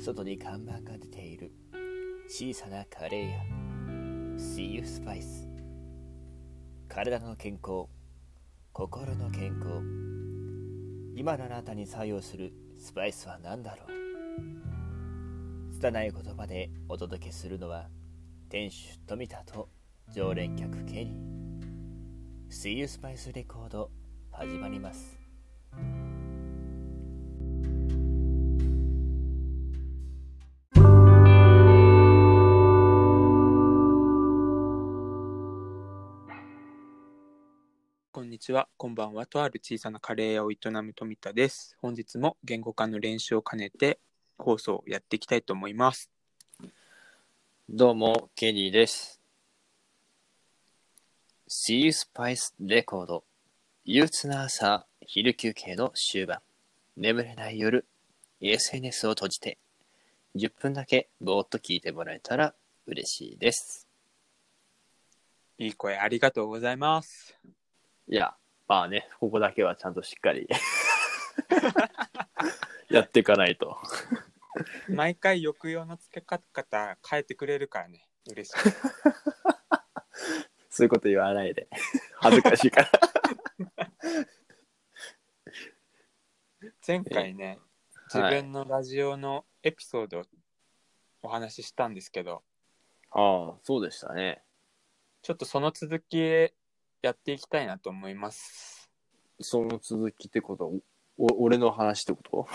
外に看板が出ている。小さなカレー屋。See You Spice 体の健康。心の健康。今のあなたに作用するスパイスは何だろう。拙い言葉でお届けするのは店主富田と常連客ケニー。See You Spice レコード始まります。んにちは、こんばんは。とある小さなカレー屋を営む富田です。本日も言語化の練習を兼ねて放送をやっていきたいと思います。どうも、ケニーです。See You Spice レコード。憂鬱な朝、昼休憩の終盤。眠れない夜、SNS を閉じて、10分だけぼーっと聞いてもらえたら嬉しいです。いい声ありがとうございます。いや、まあね、ここだけはちゃんとしっかり やっていかないと。毎回抑揚のつけ方変えてくれるからね、嬉しい。そういうこと言わないで。恥ずかしいから。前回ね、自はい分のラジオのエピソードをお話ししたんですけど、ああ、そうでしたね。ちょっとその続きやっていきたいなと思います。その続きってこと？は、お俺の話ってこと？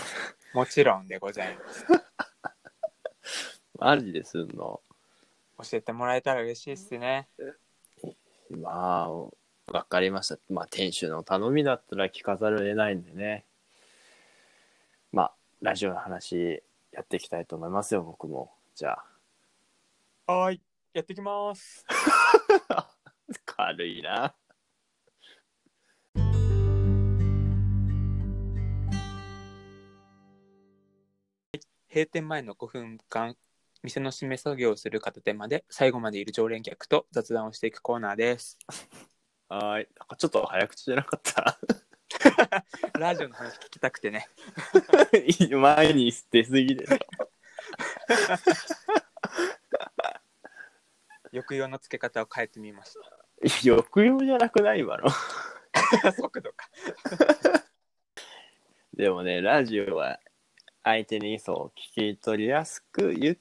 もちろんでございます。マジですんの？教えてもらえたら嬉しいですね。まあ、わかりました。まあ、店主の頼みだったら聞かざるを得ないんでね。まあ、ラジオの話やっていきたいと思いますよ、僕も。じゃはーい、やっていきます。あ。軽いな。閉店前の5分間店の締め作業をする片手まで最後までいる常連客と雑談をしていくコーナーです はーい。なんかちょっと早口じゃなかった？ラジオの話聞きたくてね前に出過ぎでしょ。抑揚のつけ方を変えてみまし 抑揚じゃなくない今の。た 速度か。でもね、ラジオは相手にそう聞き取りやすくゆ,、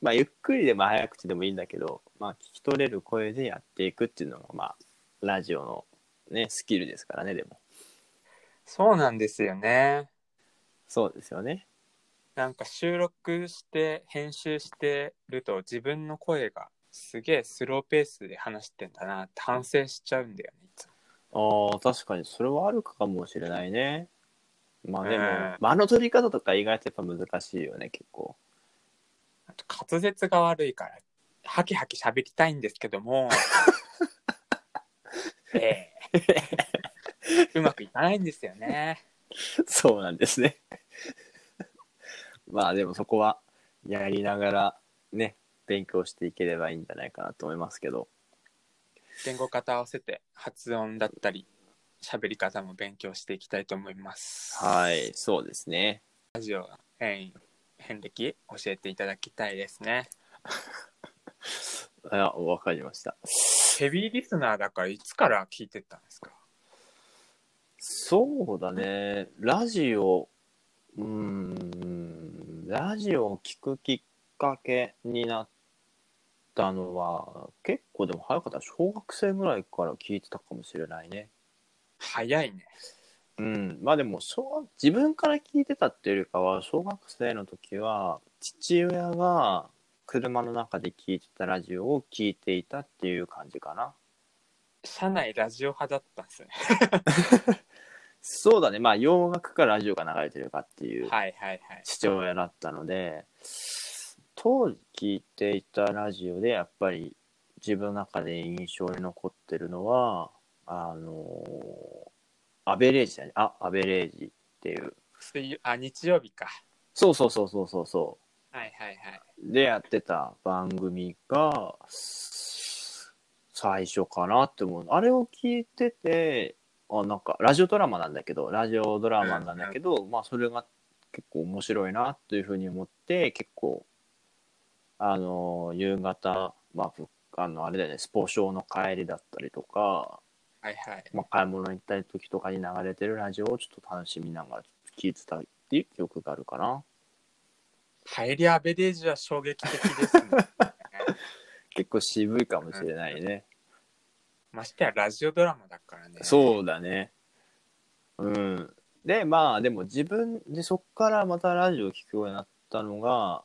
まあ、ゆっくりでも早口でもいいんだけど、まあ、聞き取れる声でやっていくっていうのが、まあ、ラジオの、ね、スキルですからねでも。そうなんですよね。そうですよね。なんか収録して編集してると自分の声がすげえスローペースで話してんだなって反省しちゃうんだよねいつも。あー確かにそれはあるかもしれないね。まあでも、うん。間の取り方とか意外とやっぱ難しいよね結構。あと滑舌が悪いからハキハキ喋りたいんですけども。ええ。うまくいかないんですよね。そうなんですね。まあでもそこはやりながらね勉強していければいいんじゃないかなと思いますけど言語方合わせて発音だったり喋り方も勉強していきたいと思いますはい、そうですね。ラジオ変遍歴教えていただきたいですね あ、わかりました。ヘビーリスナーだからいつから聞いてたんですか？そうだね。ラジオ、うーん、ラジオを聞くきっかけになったのは、結構でも早かった。小学生ぐらいから聞いてたかもしれないね。早いねうん。まあでも小学、自分から聞いてたっていうよりかは、小学生の時は、父親が車の中で聞いてたラジオを聞いていたっていう感じかな。社内ラジオ派だったんですねそうだね。まあ洋楽かラジオが流れてるかっていうはいはいはい父親だったので、当時聞いていたラジオでやっぱり自分の中で印象に残ってるのは、あのアベレージだね。あ、アベレージっていう。水曜あ日曜日かそうそうそうそうそうそはいはいはい。う。でやってた番組が、最初かなって思う。あれを聞いてて、あ、なんか、ラジオドラマなんだけど、ラジオドラマなんだけど、まあ、それが結構面白いなというふうに思って結構あの夕方まあぶあのあれだよねスポ少の帰りだったりとか、はいはい。まあ、買い物行ったり時とかに流れてるラジオをちょっと楽しみながら聞いてたっていう記憶があるかな帰りアベレージは衝撃的ですね。結構渋いかもしれないね、ましてやラジオドラマだからね。そうだねうんでまあでも自分でそっからまたラジオを聞くようになったのが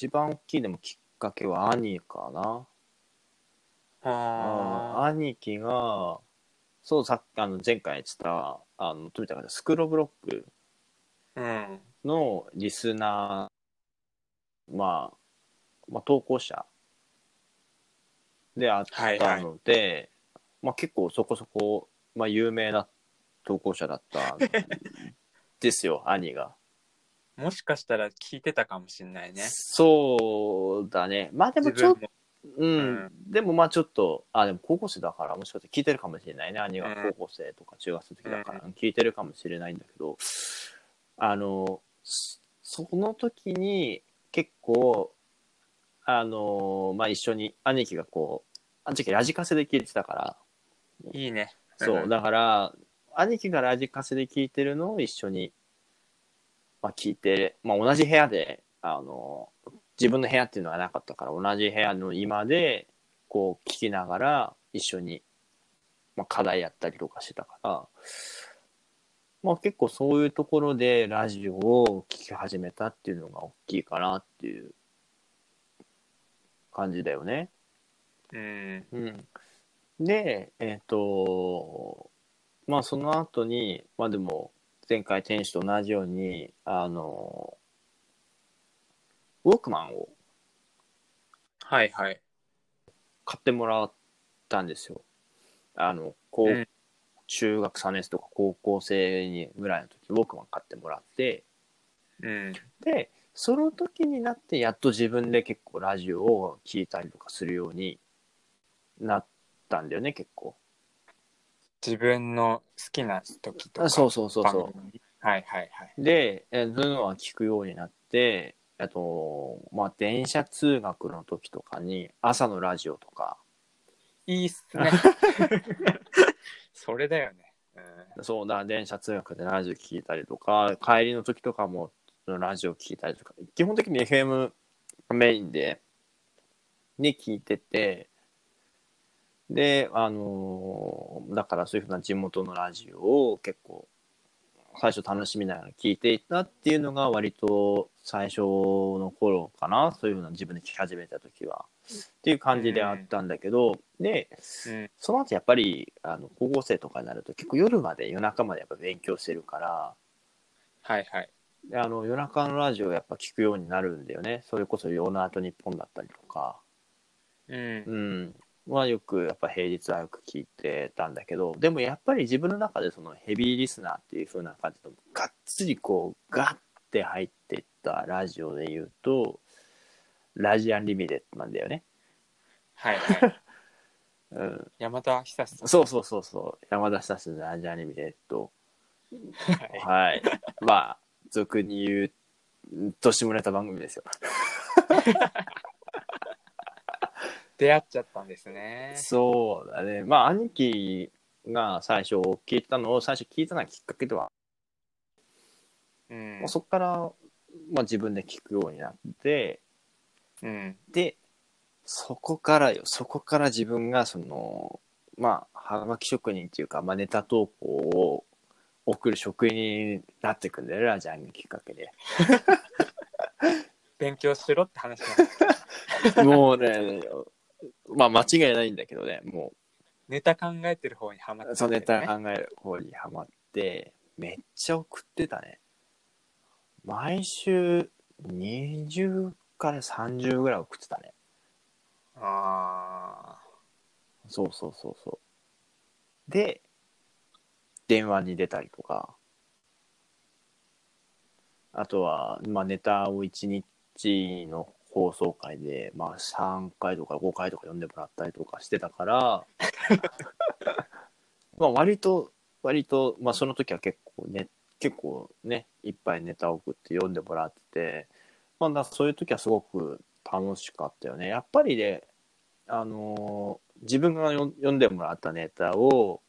一番大きいでもきっかけは兄かなあ兄貴がそうさっきあの前回言ってたあの富田がスクローブロックあ。うん。のリスナー、まあ、まあ、投稿者であったので、まあ結構そこそこ、まあ有名な投稿者だったんですよ、兄が。もしかしたら聞いてたかもしれないね。そうだね。まあでもちょっと。うん、うんでもまあちょっと、あ、でも高校生だからもしかして聞いてるかもしれないね。兄がうん高校生とか中学生の時だから聞いてるかもしれないんだけど、あの、そその時に結構、あの、まあ一緒に兄貴がこう、あの時ラジカセで聞いてたから、いいね。そう、んだから、兄貴がラジカセで聞いてるのを一緒に、まあ、聞いて、まあ、同じ部屋で、あの、自分の部屋っていうのがなかったから、同じ部屋の今で、こう、聞きながら、一緒に、まあ、課題やったりとかしてたから、まあ、結構そういうところでラジオを聞き始めたっていうのが大きいかなっていう感じだよね。うん。うん、で、えっ、と、まあその後に、まあでも、前回天使と同じように、あの、ウォークマンをはいはい。買ってもらったんですよ。あの、こう、うん中学3年生とか高校生にぐらいの時、ウォークマン買ってもらって、うん。で、その時になって、やっと自分で結構ラジオを聞いたりとかするようになったんだよね、結構。自分の好きな時とか。あそうそうそうそうはいはいはい。で、えーそういうのは聞くようになって、あと、まあ、電車通学の時とかに、朝のラジオとか、いいっすね。それだよね。うんそうだ、電車通学でラジオ聞いたりとか、帰りの時とかも、ラジオ聞いたりとか、基本的に FM メインで、に聞いてて、で、あのーだからそういうふうな地元のラジオを結構、最初楽しみながら聞いていたっていうのが割と最初の頃かな。そういうふうな自分で聞き始めた時は。っていう感じであったんだけど、で、うん。その後やっぱりあの高校生とかになると結構夜まで夜中までやっぱ勉強してるからはいはい。であの夜中のラジオやっぱ聞くようになるんだよねそれこそ「夜なと日本」だったりとかうんう。んはよくやっぱ平日はよく聞いてたんだけどでもやっぱり自分の中でそのヘビーリスナーっていう風な感じのがっつりこうガッて入っていったラジオで言うとラジアンリミテッドなんだよね。はいはい。うん、山田久志。そうそうそうそう山田久志のラジアンリミテッドはいはい。まあ、俗に言う、年もネタ番組ですよ。出会っちゃったんですね。そうだね。まあ、兄貴が最初聞いたのを、最初聞いたのはきっかけでは、うんまあ、。そこから、まあ自分で聞くようになって、うん。で、そこからよ、そこから自分がその、まあ、はがき職人っていうか、まあネタ投稿を送る職員になっていくんだよね、ラジャンがきっかけで。勉強しろって話 もうね、まあ間違いないんだけどね、もネタ考えてる方にはまっう、てそのネタね。考える方にハマって、めっちゃ送ってたね。毎週20から30ぐらい送ってたね。あそうそうそうそう。で、電話に出たりとか、あとは、まあ、ネタを1日の放送回で、まあ、3回とか5回とか読んでもらったりとかしてたから、まあ、割と、割と、まあ、その時は結構ネ結構ねいっぱいネタを送って読んでもらってて、まあ、そういう時はすごく楽しかったよね。やっぱりねあのー自分がよ読んでもらったネタを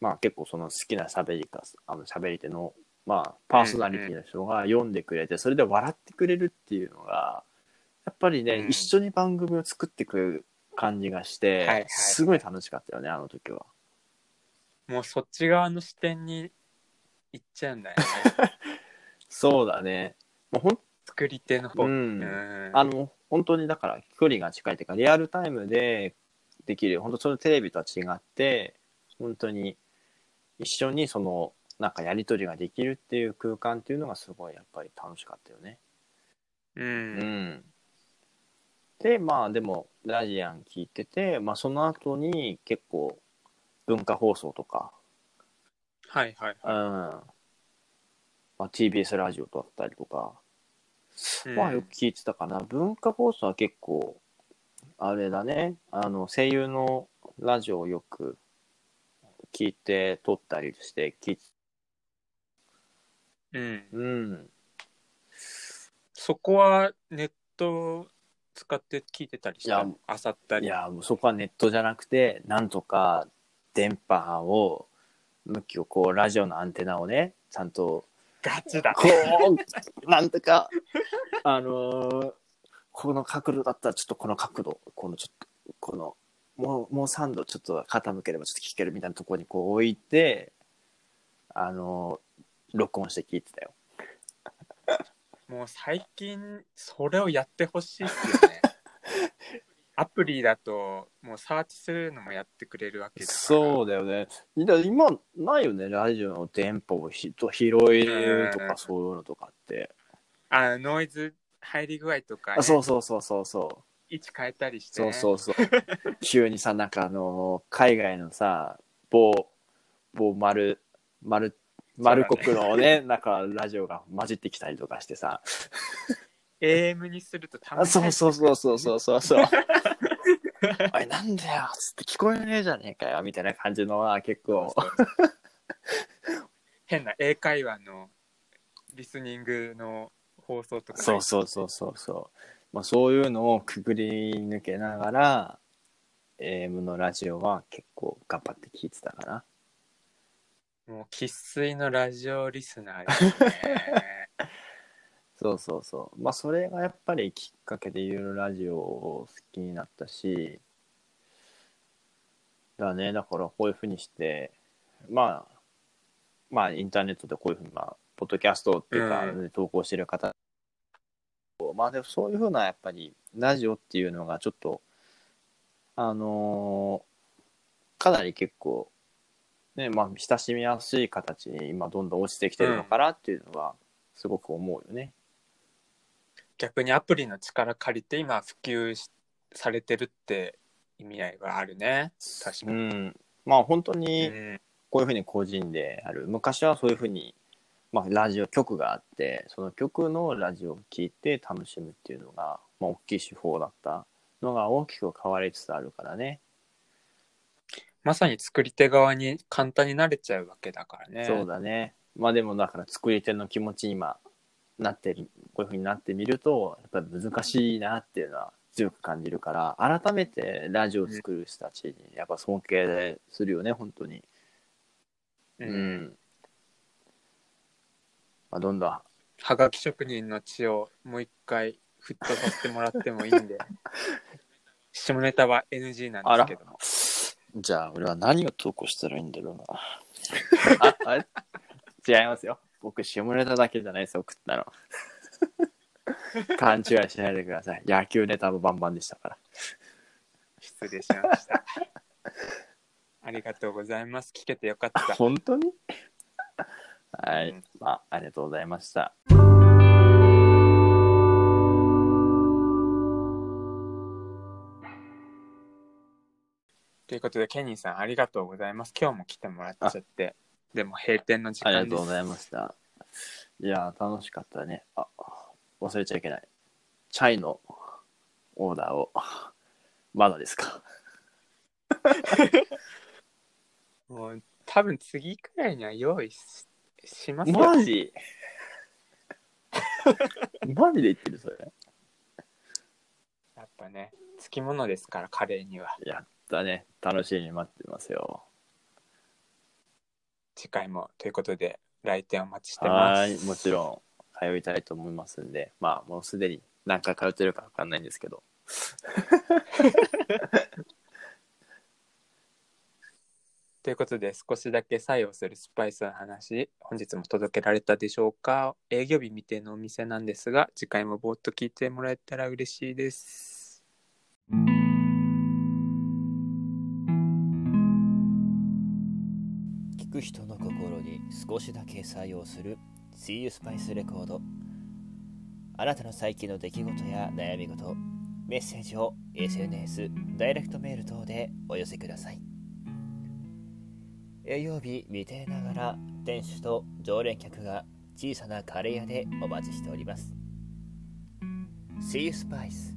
まあ結構その好きな喋りかあの喋り手のまあパーソナリティの人が読んでくれてそれで笑ってくれるっていうのがやっぱりね、うん一緒に番組を作ってくれる感じがして、はいはいすごい楽しかったよねあの時は。もうそっち側の視点に行っちゃうんだよね。そうだね。もうほん作り手の方。うんうんあの本当にだから距離が近いというかリアルタイムでできる本当そのテレビとは違って本当に一緒にそのなんかやり取りができるっていう空間っていうのがすごいやっぱり楽しかったよね。う。うんん、でまあでもラジアン聞いてて、まあ、その後に結構文化放送とか、はいはい。うんまあ、TBS ラジオだったりとか、うんまあよく聞いてたかな。文化放送は結構、あれだね、あの、声優のラジオをよく聞いて撮ったりして、聞いうん。うん。そこはネット使って聞いてたりしいやたあさったり。いや、もうそこはネットじゃなくて、なんとか電波を、向きをこう、ラジオのアンテナをね、ちゃんと、ガチだ。こう、なんとか、あのーこの角度だったらちょっとこの角度、このちょっと、この、もう、もう3度ちょっと傾ければちょっと聞けるみたいなところにこう置いて、あのー録音して聞いてたよ。もう最近それをやってほしいっすよね。アプリだともうサーチするのもやってくれるわけだから。そうだよね。だ今、ないよね、ラジオの電波をひと拾えるとか、うんそういうのとかって。あノイズ入り具合とか、ね、あそうそうそうそうそう。位置変えたりして、そうね。そうそう。急にさ、なんかあのー海外のさ、某、某丸、丸、丸国のね、なんかラジオが混じってきたりとかしてさ。AM にするとたあそうそうそうそうそうそうそう。おい、なんだよつって聞こえねえじゃねえかよみたいな感じのは結構。変な英会話のリスニングの放送とかそうそうそうそうそう。まあそういうのをくぐり抜けながら、AM のラジオは結構頑張って聞いてたかな。もう生粋のラジオリスナーですね。そうそうそう。まあそれがやっぱりきっかけでいろいろラジオを好きになったし、だね、だからこういうふうにして、まあ、まあインターネットでこういうふうに、まあ、ポッドキャストっていうか、うん投稿してる方、まあでもそういうふうなやっぱりラジオっていうのがちょっと、あのーかなり結構、ね、まあ親しみやすい形に今どんどん落ちてきてるのかなっていうのはすごく思うよね。逆にアプリの力借りて今普及しされてるって意味合いがあるね。確かうに。ん、まあ本当うにんこういうふうに個人である昔はそういうふうに、まあ、ラジオ局があってその局のラジオを聴いて楽しむっていうのが、まあ、大きい手法だったのが大きく変わりつつあるからねまさに作り手側に簡単になれちゃうわけだからね。そうだねまあでもだから作り手の気持ちに今なってるこういうふうになってみるとやっぱり難しいなっていうのは強く感じるから改めてラジオを作る人たちにやっぱ尊敬するよね本当に。う。うんん。まあ、どんどん、はがき職人の血をもう一回沸騰させてもらってもいいんで。下ネタは NG なんですけども。じゃあ俺は何を投稿したらいいんだろうな。あ、あれ？違いますよ。僕、下ネタだけじゃないですよ、送ったの。勘違いしないでください。野球ネタもバンバンでしたから。失礼しました。ありがとうございます。聞けてよかった。本当に？はい、うんまあ、ありがとうございました。ということで、ケニーさんありがとうございます。今日も来てもらっちゃって。でも閉店の時あり間です。がとうございました。いやー、楽しかったね。あ、忘れちゃいけない。チャイのオーダーを、まだですか？もう多分次くらいには用意ししますよマジ？マジで言ってるそれやっぱねつきものですからカレーにはやったね楽しみに待ってますよ。次回もということで来店お待ちしてまはすいもちろん通いたいと思いますんでまあもうすでに何回通ってるか分かんないんですけど。ということで少しだけ作用するスパイスの話本日も届けられたでしょうか。営業日未定のお店なんですが次回もぼーっと聞いてもらえたら嬉しいです人の心に少しだけ作用する。See You Spice レコードあなたの最近の出来事や悩み事メッセージを SNS ダイレクトメール等でお寄せください。営業日未定ながら店主と常連客が小さなカレー屋でお待ちしております。See You Spice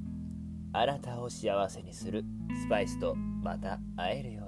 あなたを幸せにするスパイスとまた会えるよう